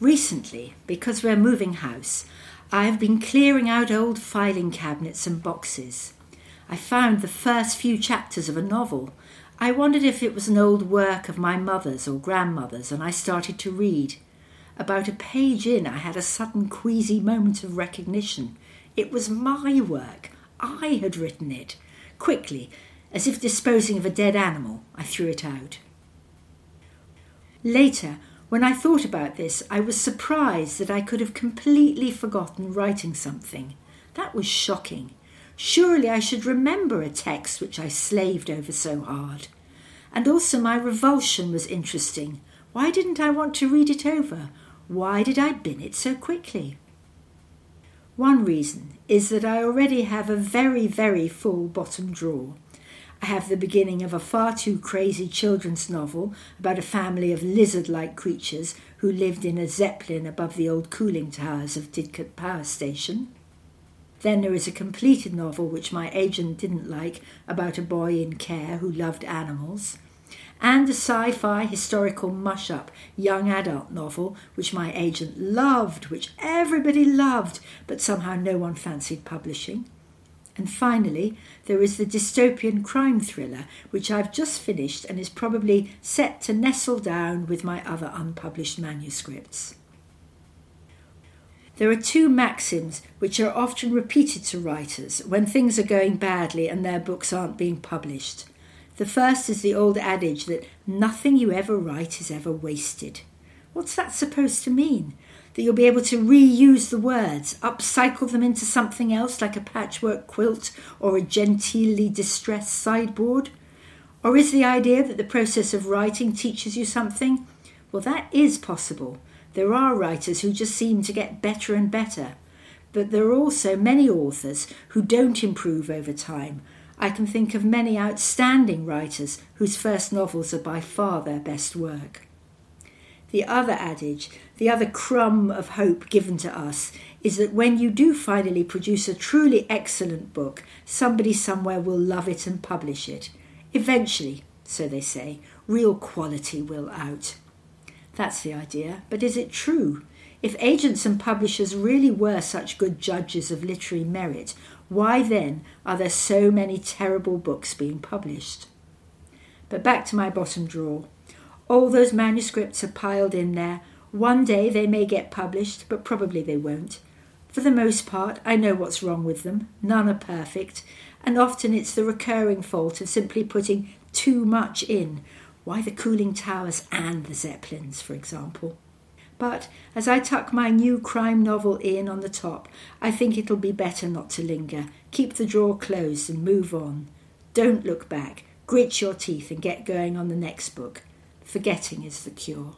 Recently, because we're moving house, I have been clearing out old filing cabinets and boxes. I found the first few chapters of a novel. I wondered if it was an old work of my mother's or grandmother's, and I started to read. About a page in, I had a sudden queasy moment of recognition. It was my work. I had written it. Quickly, as if disposing of a dead animal, I threw it out. Later, when I thought about this, I was surprised that I could have completely forgotten writing something. That was shocking. Surely I should remember a text which I slaved over so hard. And also my revulsion was interesting. Why didn't I want to read it over? Why did I bin it so quickly? One reason is that I already have a very, very full bottom drawer. I have the beginning of a far too crazy children's novel about a family of lizard like creatures who lived in a zeppelin above the old cooling towers of Didcot Power Station. Then there is a completed novel which my agent didn't like about a boy in care who loved animals, and a sci fi historical mush up young adult novel which my agent loved, which everybody loved, but somehow no one fancied publishing. And finally, there is the dystopian crime thriller, which I've just finished and is probably set to nestle down with my other unpublished manuscripts. There are two maxims which are often repeated to writers when things are going badly and their books aren't being published. The first is the old adage that nothing you ever write is ever wasted. What's that supposed to mean? That you'll be able to reuse the words, upcycle them into something else like a patchwork quilt or a genteelly distressed sideboard? Or is the idea that the process of writing teaches you something? Well, that is possible there are writers who just seem to get better and better, but there are also many authors who don't improve over time. I can think of many outstanding writers whose first novels are by far their best work. The other adage, the other crumb of hope given to us, is that when you do finally produce a truly excellent book, somebody somewhere will love it and publish it. Eventually, so they say, real quality will out. That's the idea. But is it true? If agents and publishers really were such good judges of literary merit, why then are there so many terrible books being published? But back to my bottom drawer. All those manuscripts are piled in there. One day they may get published, but probably they won't. For the most part, I know what's wrong with them. None are perfect, and often it's the recurring fault of simply putting too much in, why the cooling towers and the zeppelins, for example? But as I tuck my new crime novel in on the top, I think it'll be better not to linger. Keep the drawer closed and move on. Don't look back. Grit your teeth and get going on the next book. Forgetting is the cure.